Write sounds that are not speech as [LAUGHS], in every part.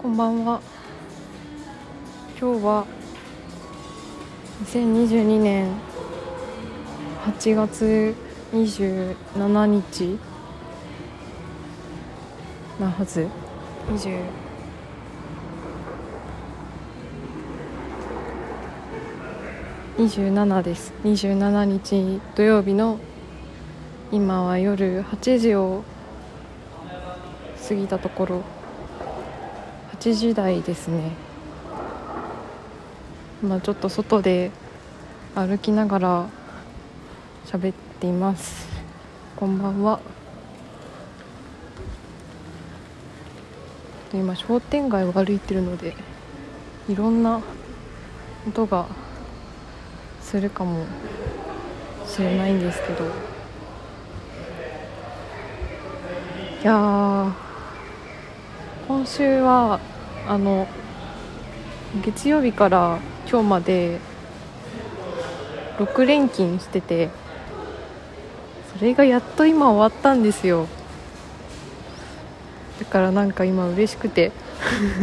こんばんは。今日は2022年8月27日なはず。27です。27日土曜日の今は夜8時を過ぎたところ。8時台ですね。今ちょっと外で歩きながら喋っています。こんばんは。今商店街を歩いてるのでいろんな音がするかもしれないんですけど。いや今週はあの月曜日から今日まで6連勤しててそれがやっと今終わったんですよ。だからなんか今嬉しくて [LAUGHS]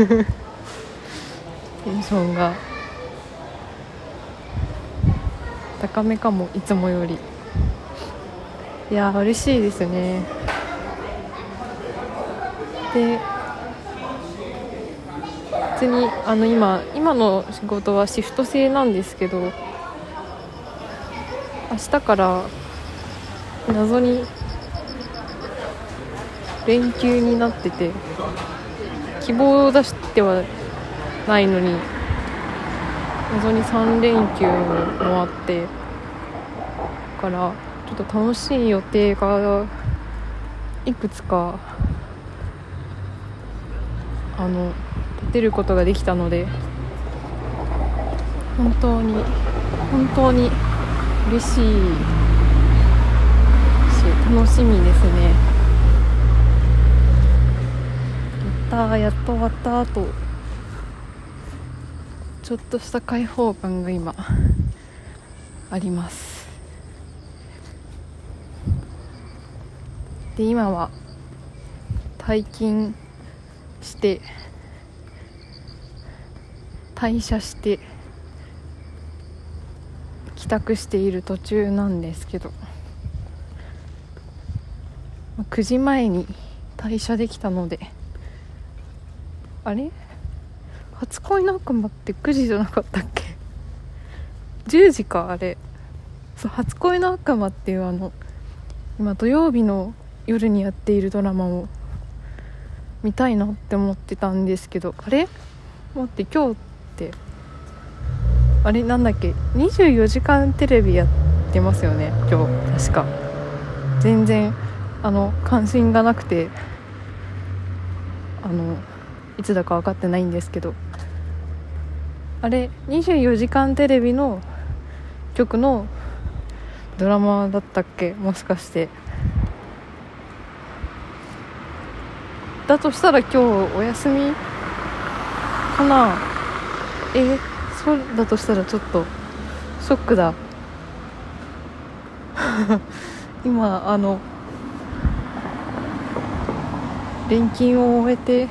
テンションが。高めかもいつもより。いや嬉しいですね。で別にあの今今の仕事はシフト制なんですけど明日から謎に連休になってて希望を出してはないのに謎に3連休もあってだからちょっと楽しい予定がいくつかあの立てることができたので本当に本当に嬉しいし楽しみですね。やったやっと終わった後ちょっとした開放感が今あります。で今は退勤して退社して帰宅している途中なんですけど9時前に退社できたのであれ？初恋の悪魔って9時じゃなかったっけ？10時かあれ。そう初恋の悪魔っていうあの今土曜日の夜にやっているドラマを見たいなって思ってたんですけどあれ？待って今日って。あれなんだっけ？24時間テレビやってますよね？今日。確か。全然あの関心がなくて。あのいつだか分かってないんですけど。あれ24時間テレビの曲のドラマだったっけ？もしかして。だとしたら今日お休みかな？えそうだとしたらちょっとショックだ。[LAUGHS] 今あの連勤を終えて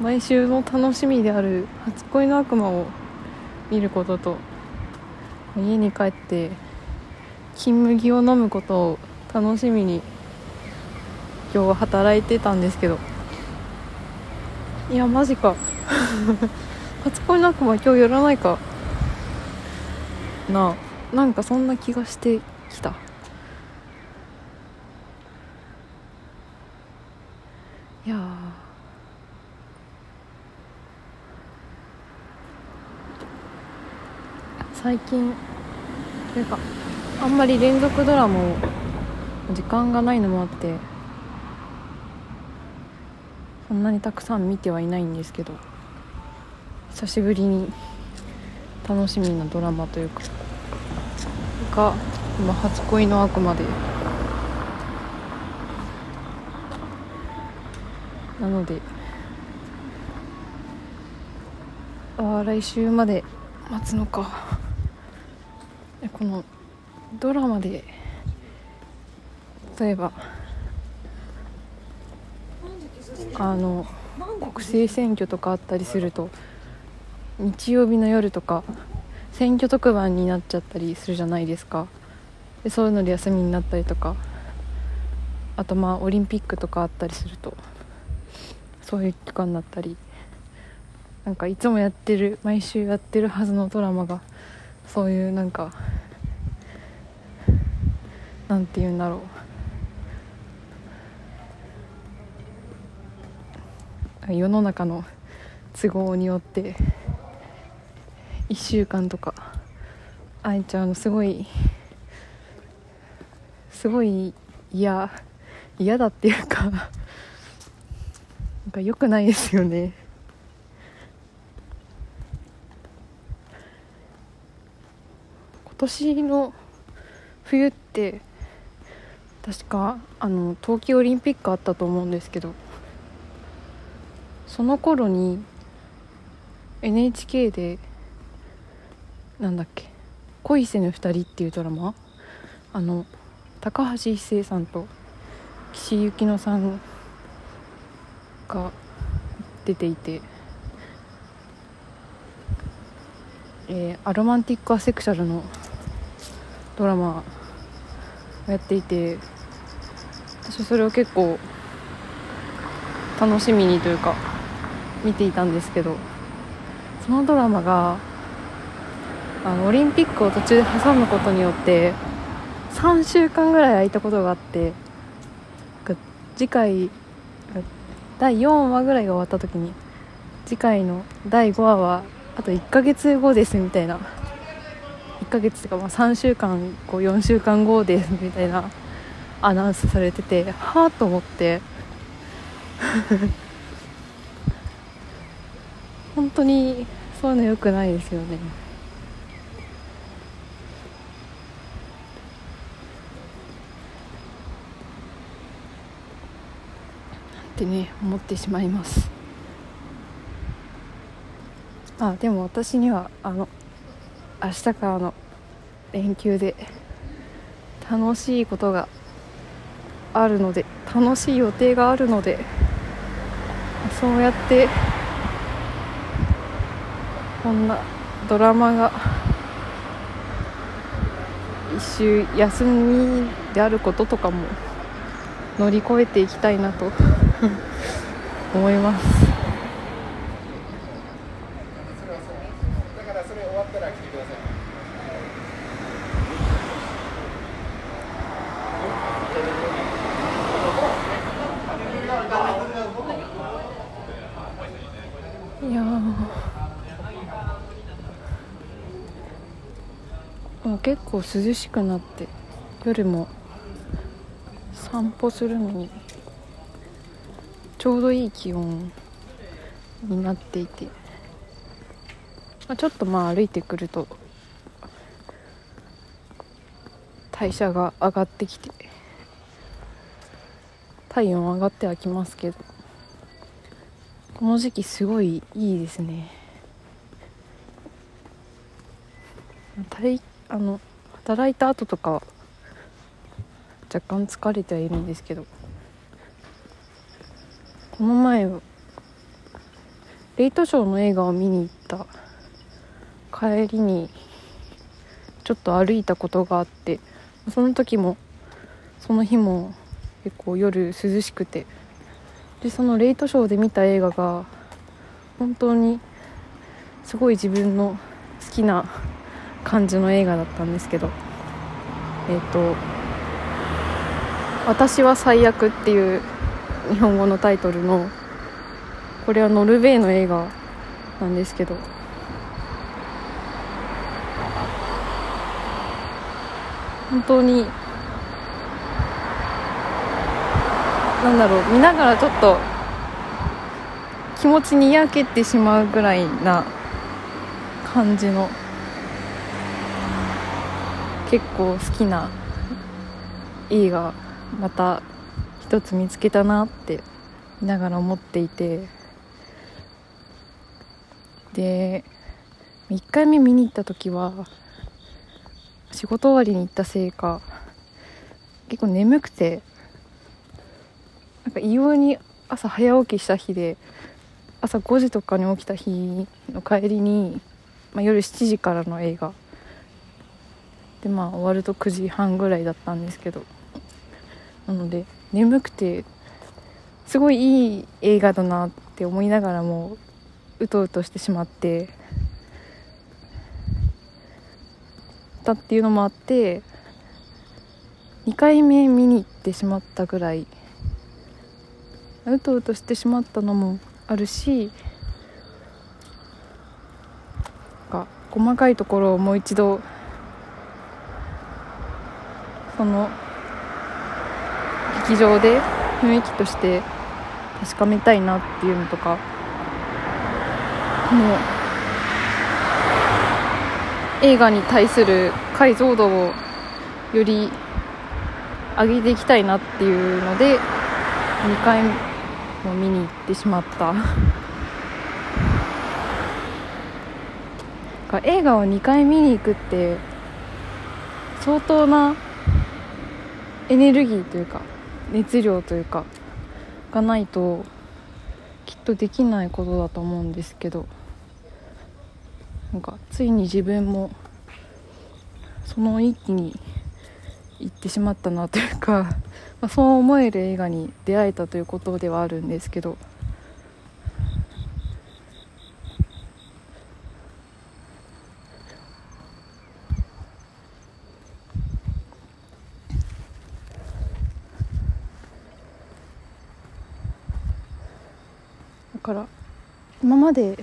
毎週の楽しみである「初恋の悪魔」を見ることと家に帰って金麦を飲むことを楽しみに今日は働いてたんですけど。いやマジか。初恋の悪魔今日やらないか？なあなんかそんな気がしてきた。いや最近というかあんまり連続ドラマを時間がないのもあってそんなにたくさん見てはいないんですけど。久しぶりに楽しみなドラマというかが今「初恋の悪魔で」なのであ来週まで待つのか。このドラマで例えばあの国政選挙とかあったりすると日曜日の夜とか選挙特番になっちゃったりするじゃないですか。でそういうので休みになったりとか。あとまあオリンピックとかあったりすると。そういう期間だったり。なんかいつもやってる毎週やってるはずのドラマがそういうなんかなんて言うんだろう。世の中の都合によって1週間とか。会えちゃうのすごいすごい嫌嫌だっていうかなんか良くないですよね。今年の冬って確かあの冬季オリンピックあったと思うんですけどその頃に NHK でなんだっけ「恋せぬ二人」っていうドラマ？あの高橋一生さんと岸井ゆきのさんが出ていて、えー、アロマンティック・アセクシャルのドラマをやっていて私それを結構楽しみにというか見ていたんですけどそのドラマがあのオリンピックを途中で挟むことによって3週間ぐらい空いたことがあって次回第4話ぐらいが終わった時に次回の第5話はあと1ヶ月後ですみたいな。1ヶ月とかまあ3週間こう4週間後ですみたいなアナウンスされててはあと思って。[LAUGHS] 本当にそういうの良くないですよね。ってね思ってしまいます。あでも私にはあの明日からの連休で楽しいことがあるので楽しい予定があるのでそうやってこんなドラマが一周休みであることとかも乗り越えていきたいなと思います。いやもう結構涼しくなって夜も散歩するのにちょうどいい気温になっていて、まあ、ちょっとまあ歩いてくると代謝が上がってきて体温上がってはきますけどこの時期すごいいいですね。あの働いた後とか若干疲れてはいるんですけど。この前レイトショーの映画を見に行った。帰りにちょっと歩いたことがあってその時もその日も結構夜涼しくて。でそのレイトショーで見た映画が本当にすごい自分の好きな感じの映画だったんですけど。えっ、ー、と「私は最悪」っていう日本語のタイトルのこれはノルウェーの映画なんですけど。本当になんだろう見ながらちょっと気持ちにやけてしまうぐらいな感じの結構好きな映画また一つ見つけたなって見ながら思っていて。で1回目見に行った時は仕事終わりに行ったせいか結構眠くてなんか異様に朝早起きした日で朝5時とかに起きた日の帰りに、まあ、夜7時からの映画。でまあ終わると9時半ぐらいだったんですけど。なので眠くてすごいいい映画だなって思いながらもうとうとしてしまって。たっていうのもあって2回目見に行ってしまったぐらい。うとうとしてしまったのもあるしか細かいところをもう一度その劇場で雰囲気として確かめたいなっていうのとか。もう映画に対する解像度をより上げていきたいなっていうので2回も見に行ってしまった。[LAUGHS] 映画を2回見に行くって相当なエネルギーというか熱量というかがないときっとできないことだと思うんですけどなんかついに自分もその域に行ってしまったなというか、まあ、そう思える映画に出会えたということではあるんですけどから。今まで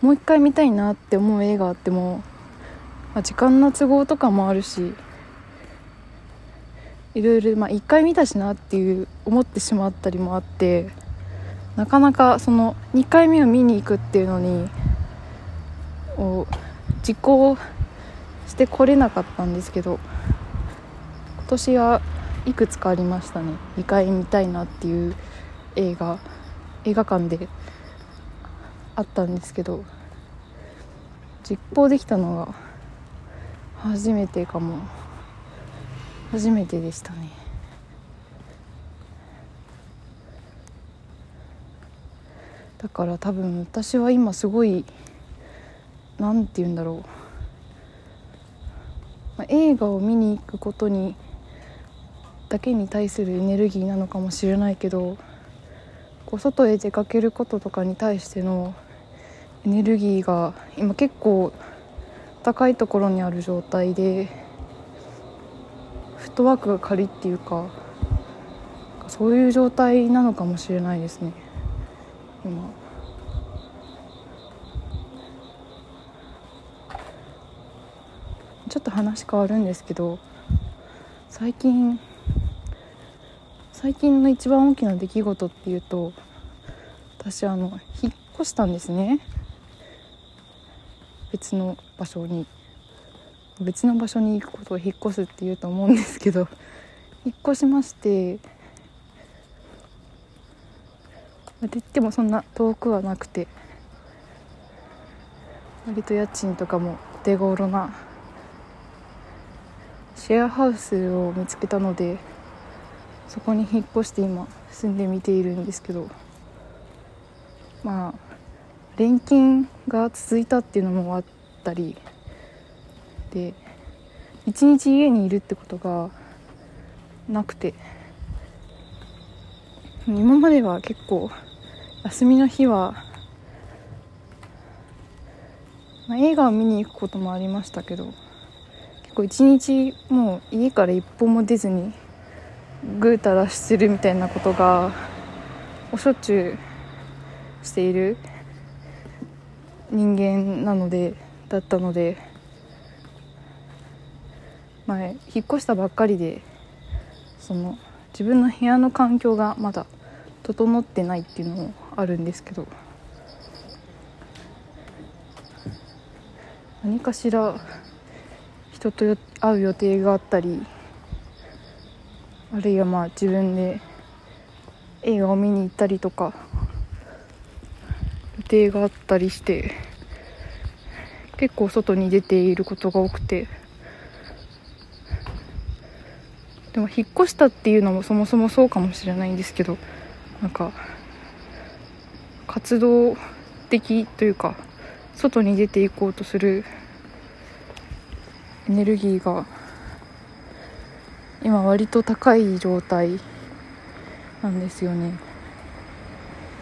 もう一回見たいなって思う映画あっても、まあ、時間の都合とかもあるしいろいろ、まあ、1回見たしなっていう思ってしまったりもあってなかなかその2回目を見に行くっていうのにを実行してこれなかったんですけど今年はいくつかありましたね。2回見たいなっていう映画。映画館であったんですけど実行できたのが初めてかも。初めてでしたねだから多分私は今すごい何て言うんだろう、まあ、映画を見に行くことにだけに対するエネルギーなのかもしれないけどこう外へ出かけることとかに対してのエネルギーが今結構高いところにある状態で。フットワークが軽いっていうかそういう状態なのかもしれないですね今ちょっと話変わるんですけど最近最近の一番大きな出来事っていうと私あの引っ越したんですね。別の場所に。別の場所に行くことを引っ越すっていうと思うんですけど引っ越しまして。って言ってもそんな遠くはなくて。割と家賃とかもお手頃なシェアハウスを見つけたのでそこに引っ越して今住んでみているんですけどまあ錬金が続いたっていうのもあったりで一日家にいるってことがなくて今までは結構休みの日は、まあ、映画を見に行くこともありましたけど結構一日もう家から一歩も出ずにぐうたらしてるみたいなことがおしょっちゅうしている人間なのでだったので前引っ越したばっかりでその自分の部屋の環境がまだ整ってないっていうのもあるんですけど何かしら人と会う予定があったりあるいはまあ自分で映画を見に行ったりとか予定があったりして結構外に出ていることが多くて。でも引っ越したっていうのもそもそもそうかもしれないんですけどなんか活動的というか外に出ていこうとするエネルギーが今割と高い状態なんですよね。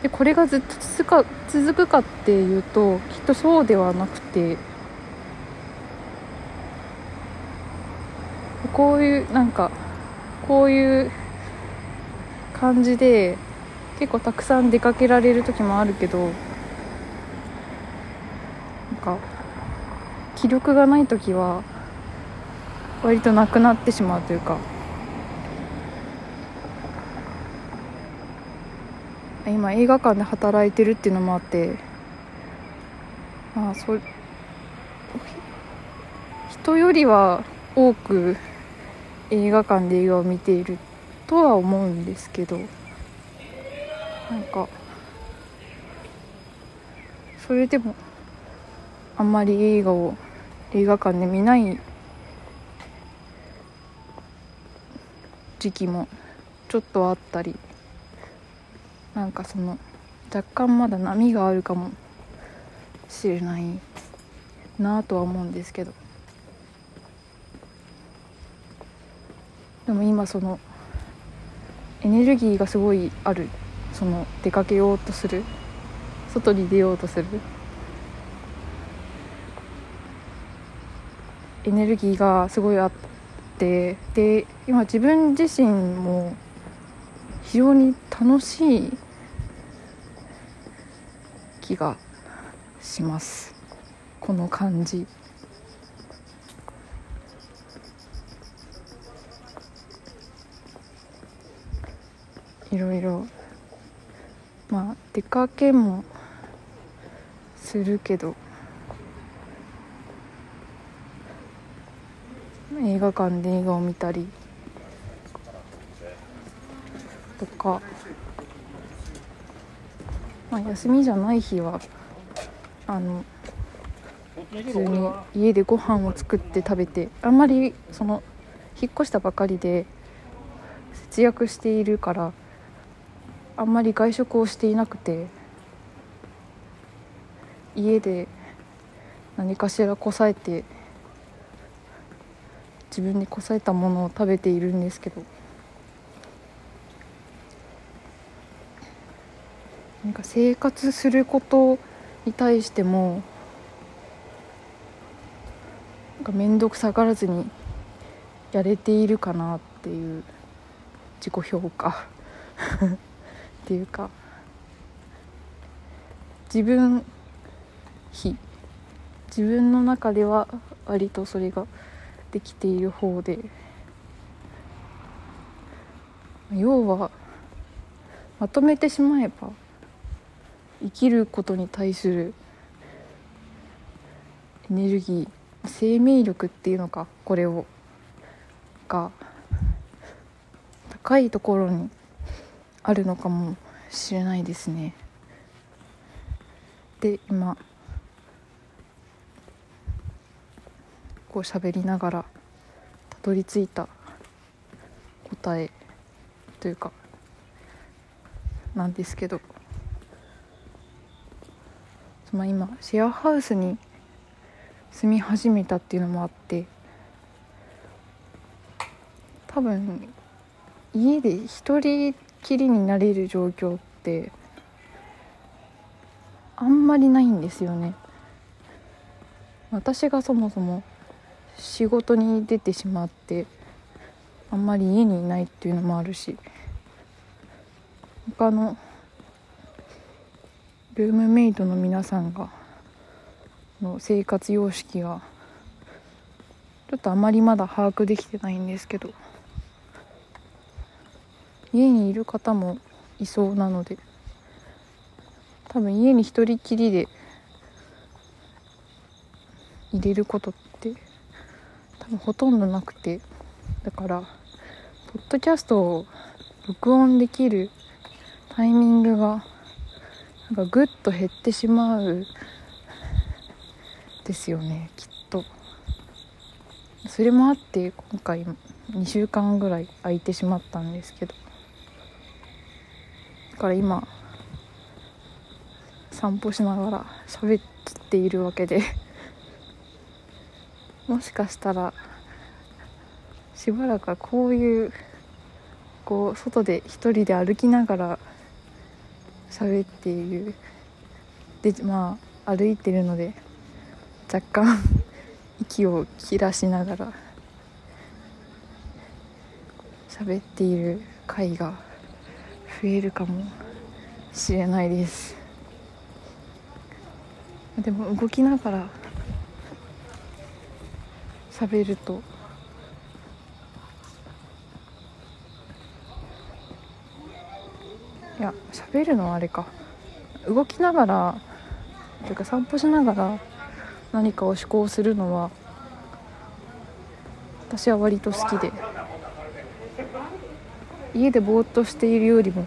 でこれがずっと続か続くかっていうときっとそうではなくてこういうなんかこういう感じで結構たくさん出かけられる時もあるけどなんか気力がない時は割となくなってしまうというか。今映画館で働いてるっていうのもあってまあそ人よりは多く映画館で映画を見ているとは思うんですけどなんかそれでもあんまり映画を映画館で見ない時期もちょっとあったりなんかその若干まだ波があるかもしれないなとは思うんですけど。でも今そのエネルギーがすごいある。その出かけようとする。外に出ようとする。エネルギーがすごいあって。で今自分自身も非常に楽しい気がします。この感じ。いろいろ。まあ出かけもするけど。映画館で映画を見たり。とか、まあ、休みじゃない日はあの普通に家でご飯を作って食べてあんまりその引っ越したばかりで節約しているからあんまり外食をしていなくて家で何かしらこさえて自分にこさえたものを食べているんですけど。なんか生活することに対してもなんか面倒くさがらずにやれているかなっていう自己評価。[LAUGHS] っていうか自分比自分の中では割とそれができている方で要はまとめてしまえば生きることに対するエネルギー生命力っていうのかこれをが高いところにあるのかもしれないですね。で今こう喋りながらたどり着いた答えというかなんですけど、まあ、今シェアハウスに住み始めたっていうのもあって多分家で一人きりになれる状況ってあんまりないんですよね。私がそもそも仕事に出てしまってあんまり家にいないっていうのもあるし他のルームメイトの皆さんがの生活様式がちょっとあまりまだ把握できてないんですけど家にいる方もいそうなので多分家に一人きりで入れることって多分ほとんどなくてだからポッドキャストを録音できるタイミングがなんかぐっと減ってしまう。ですよねきっと。それもあって今回2週間ぐらい空いてしまったんですけど。だから今散歩しながら喋っているわけで。[LAUGHS] もしかしたらしばらくはこういうこう外で一人で歩きながら喋っている。でまあ歩いてるので若干 [LAUGHS] 息を切らしながら喋っている回が増えるかもしれないです。でも動きながら喋るとや喋るのはあれか。動きながらというか散歩しながら何かを思考するのは私は割と好きで。家でぼーっとしているよりも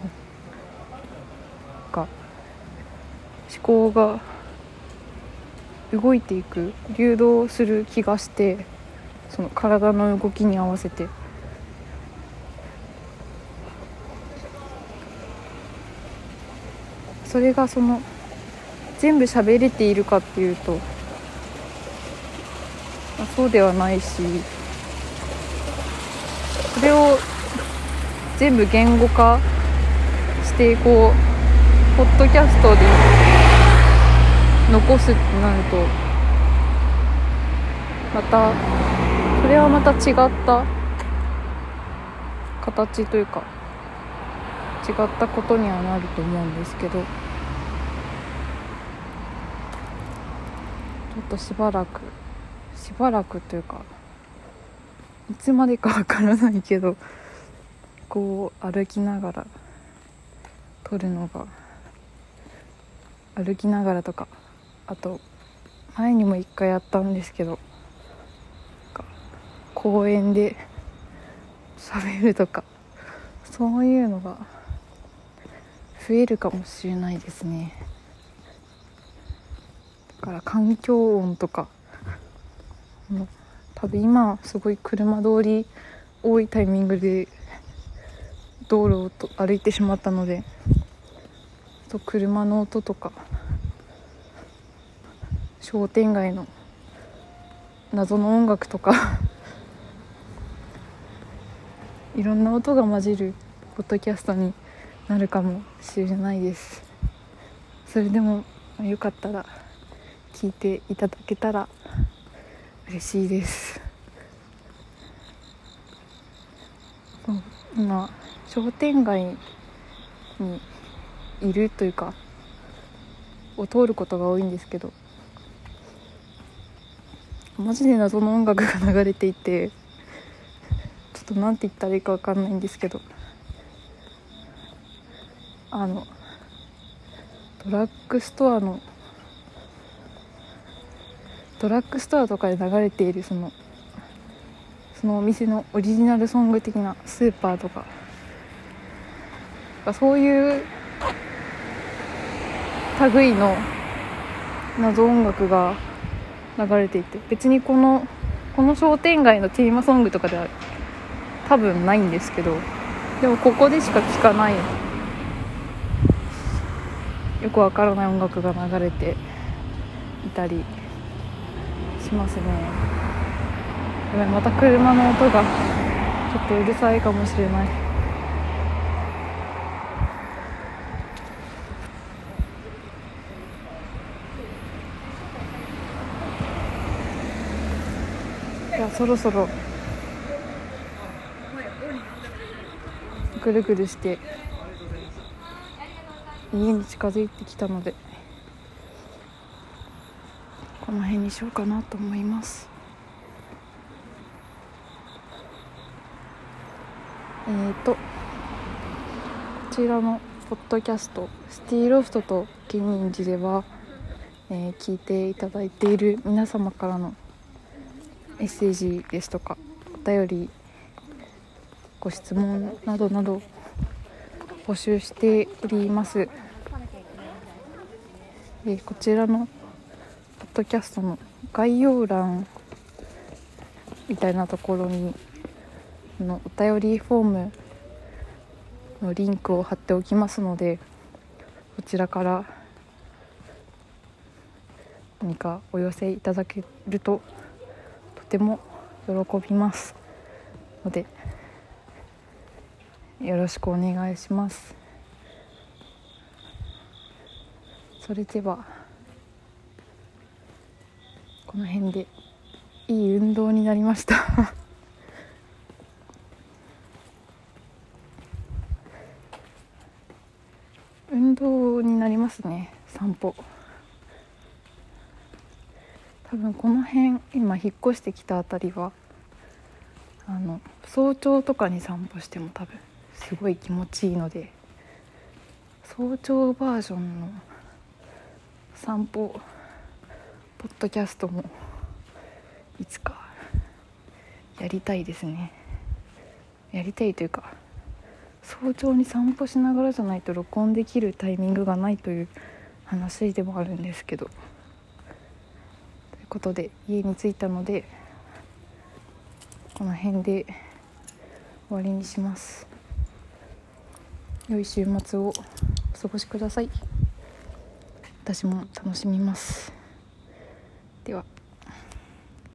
か思考が動いていく流動する気がしてその体の動きに合わせてそれがその全部喋れているかっていうと、そうではないしそれを全部言語化してこうポッドキャストで残すってなるとまたそれはまた違った形というか違ったことにはなると思うんですけどちょっとしばらくしばらくというかいつまでかわからないけどこう歩きながら撮るのが歩きながらとかあと前にも一回やったんですけど公園で喋るとかそういうのが増えるかもしれないですね。だから環境音とか多分今すごい車通り多いタイミングで道路を歩いてしまったのでと車の音とか商店街の謎の音楽とか [LAUGHS] いろんな音が混じるポッドキャストになるかもしれないです。それでもよかったら聞いていただけたら嬉しいです。今商店街にいるというかを通ることが多いんですけどマジで謎の音楽が流れていてちょっと何て言ったらいいか分かんないんですけどあのドラッグストアのドラッグストアとかで流れているそのそのお店のオリジナルソング的なスーパーとか。そういう類の謎音楽が流れていて別にこのこの商店街のテーマソングとかでは多分ないんですけどでもここでしか聴かないよくわからない音楽が流れていたりしますね。やばいまた車の音がちょっとうるさいかもしれない。いやそろそろぐるぐるして家に近づいてきたのでこの辺にしようかなと思います。えーとこちらのポッドキャスト「シティーロフトとケニンジ」では、えー、聞いていただいている皆様からのメッセージですとかお便りご質問などなど募集しております、え、こちらのポッドキャストの概要欄みたいなところにのお便りフォームのリンクを貼っておきますのでこちらから何かお寄せいただけるととても喜びますのでよろしくお願いします。それではこの辺でいい運動になりました。[LAUGHS] 運動になりますね散歩。多分この辺今引っ越してきた辺りはあの早朝とかに散歩しても多分すごい気持ちいいので早朝バージョンの散歩ポッドキャストもいつかやりたいですね。やりたいというか早朝に散歩しながらじゃないと録音できるタイミングがないという話でもあるんですけどということで家に着いたのでこの辺で終わりにします。良い週末をお過ごしください。私も楽しみます。